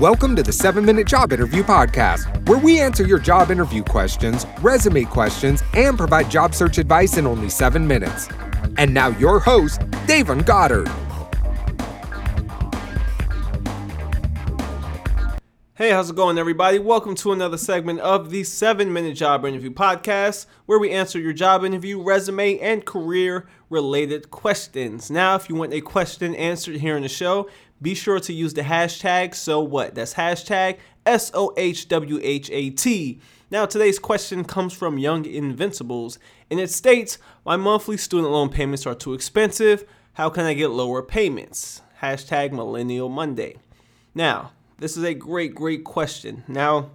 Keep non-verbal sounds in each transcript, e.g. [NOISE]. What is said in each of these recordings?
Welcome to the 7 Minute Job Interview Podcast, where we answer your job interview questions, resume questions, and provide job search advice in only 7 minutes. And now, your host, Davon Goddard. Hey, how's it going, everybody? Welcome to another segment of the 7 Minute Job Interview Podcast, where we answer your job interview, resume, and career related questions. Now, if you want a question answered here in the show, be sure to use the hashtag so what? That's hashtag S O H W H A T. Now, today's question comes from Young Invincibles, and it states My monthly student loan payments are too expensive. How can I get lower payments? Hashtag Millennial Monday. Now, this is a great, great question. Now,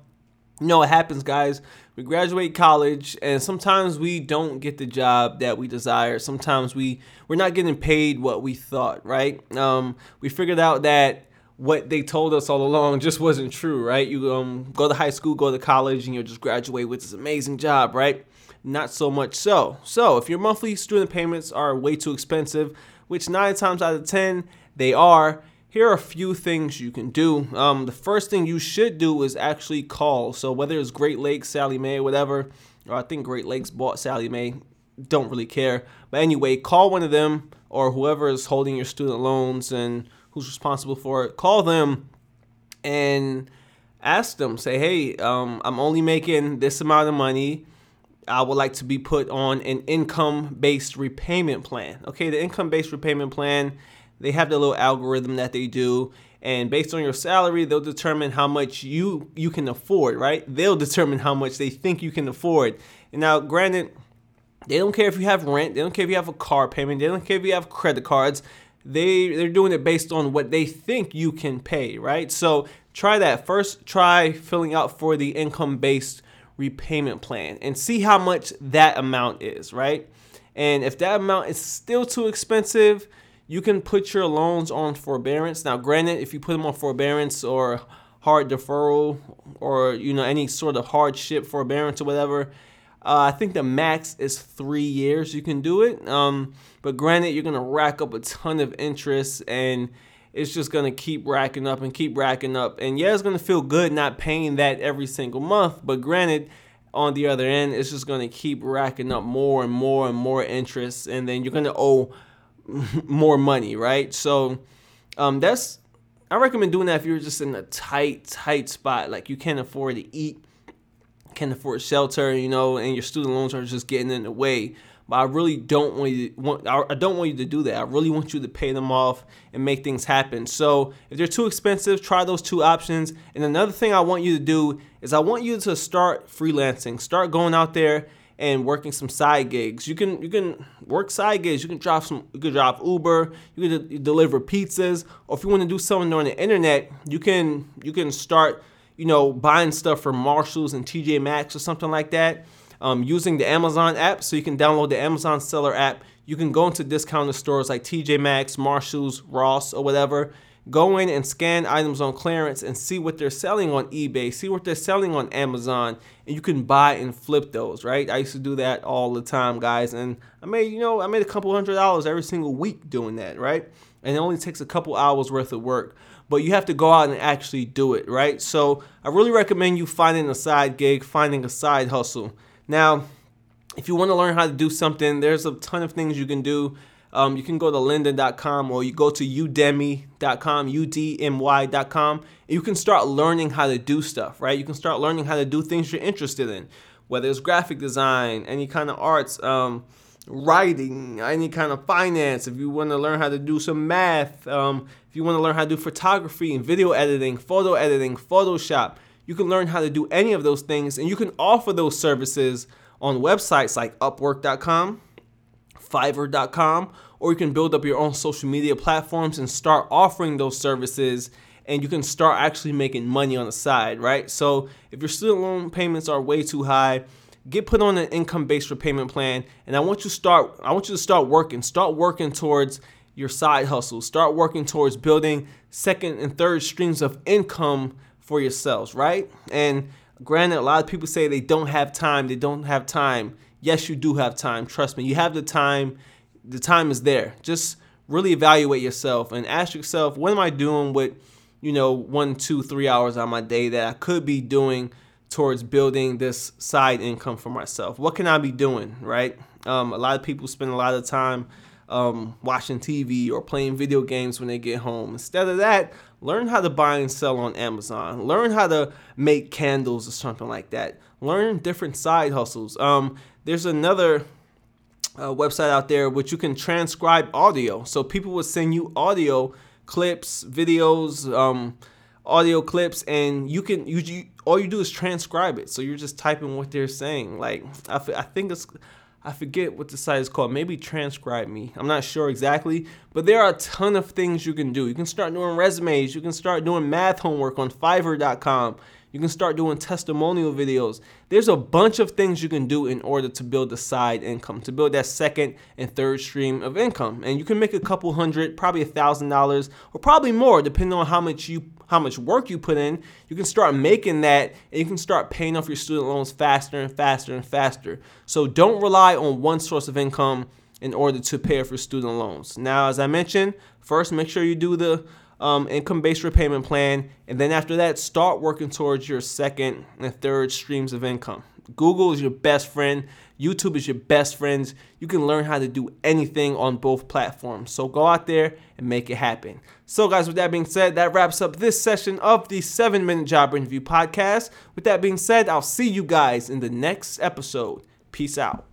you know what happens, guys? We graduate college, and sometimes we don't get the job that we desire. Sometimes we we're not getting paid what we thought, right? Um, we figured out that what they told us all along just wasn't true, right? You um, go to high school, go to college, and you'll just graduate with this amazing job, right? Not so much so. So, if your monthly student payments are way too expensive, which nine times out of ten they are, here are a few things you can do. Um, the first thing you should do is actually call. So whether it's Great Lakes, Sallie Mae, whatever, or I think Great Lakes bought Sallie Mae, don't really care. But anyway, call one of them or whoever is holding your student loans and who's responsible for it. Call them and ask them. Say, hey, um, I'm only making this amount of money. I would like to be put on an income based repayment plan. Okay, the income based repayment plan they have the little algorithm that they do and based on your salary they'll determine how much you you can afford right? They'll determine how much they think you can afford. And now granted they don't care if you have rent they don't care if you have a car payment they don't care if you have credit cards. They they're doing it based on what they think you can pay right? So try that. First try filling out for the income based repayment plan and see how much that amount is right? And if that amount is still too expensive you can put your loans on forbearance. Now, granted, if you put them on forbearance or hard deferral or you know any sort of hardship forbearance or whatever, uh, I think the max is three years you can do it. Um, but granted, you're gonna rack up a ton of interest and it's just gonna keep racking up and keep racking up. And yeah, it's gonna feel good not paying that every single month. But granted, on the other end, it's just gonna keep racking up more and more and more interest, and then you're gonna owe [LAUGHS] more money, right? So um, that's I recommend doing that if you're just in a tight, tight spot, like you can't afford to eat, can't afford shelter, you know, and your student loans are just getting in the way. But I really don't want you to, want, I don't want you to do that. I really want you to pay them off and make things happen. So if they're too expensive, try those two options. And another thing I want you to do is I want you to start freelancing, start going out there and working some side gigs. You can you can work side gigs. You can drop some. You can drop Uber. You can de- deliver pizzas. Or if you want to do something on the internet, you can you can start you know buying stuff from Marshalls and TJ Maxx or something like that. Um, using the Amazon app, so you can download the Amazon Seller app. You can go into discounted stores like TJ Maxx, Marshalls, Ross, or whatever go in and scan items on clearance and see what they're selling on eBay, see what they're selling on Amazon, and you can buy and flip those, right? I used to do that all the time, guys, and I made, you know, I made a couple hundred dollars every single week doing that, right? And it only takes a couple hours worth of work. But you have to go out and actually do it, right? So I really recommend you finding a side gig, finding a side hustle. Now, if you want to learn how to do something, there's a ton of things you can do um, you can go to lynda.com or you go to udemy.com, udmy.com, and you can start learning how to do stuff, right? You can start learning how to do things you're interested in, whether it's graphic design, any kind of arts, um, writing, any kind of finance, if you want to learn how to do some math, um, if you want to learn how to do photography and video editing, photo editing, Photoshop, you can learn how to do any of those things and you can offer those services on websites like upwork.com Fiverr.com, or you can build up your own social media platforms and start offering those services and you can start actually making money on the side, right? So if your student loan payments are way too high, get put on an income-based repayment plan and I want you to start I want you to start working, start working towards your side hustle. Start working towards building second and third streams of income for yourselves, right? And granted, a lot of people say they don't have time, they don't have time yes, you do have time. Trust me, you have the time. The time is there. Just really evaluate yourself and ask yourself, what am I doing with you know, one, two, three hours on my day that I could be doing towards building this side income for myself? What can I be doing, right? Um, a lot of people spend a lot of time um, watching TV or playing video games when they get home. Instead of that, learn how to buy and sell on Amazon. Learn how to make candles or something like that. Learn different side hustles. Um, there's another uh, website out there which you can transcribe audio. So people will send you audio clips, videos, um, audio clips, and you can you, you all you do is transcribe it. So you're just typing what they're saying. Like I, I think it's I forget what the site is called. Maybe Transcribe Me. I'm not sure exactly, but there are a ton of things you can do. You can start doing resumes. You can start doing math homework on Fiverr.com. You can start doing testimonial videos. There's a bunch of things you can do in order to build a side income, to build that second and third stream of income. And you can make a couple hundred, probably a thousand dollars, or probably more, depending on how much you how much work you put in. You can start making that and you can start paying off your student loans faster and faster and faster. So don't rely on one source of income in order to pay off your student loans. Now, as I mentioned, first make sure you do the um, income based repayment plan. And then after that, start working towards your second and third streams of income. Google is your best friend. YouTube is your best friends. You can learn how to do anything on both platforms. So go out there and make it happen. So, guys, with that being said, that wraps up this session of the 7 Minute Job Interview Podcast. With that being said, I'll see you guys in the next episode. Peace out.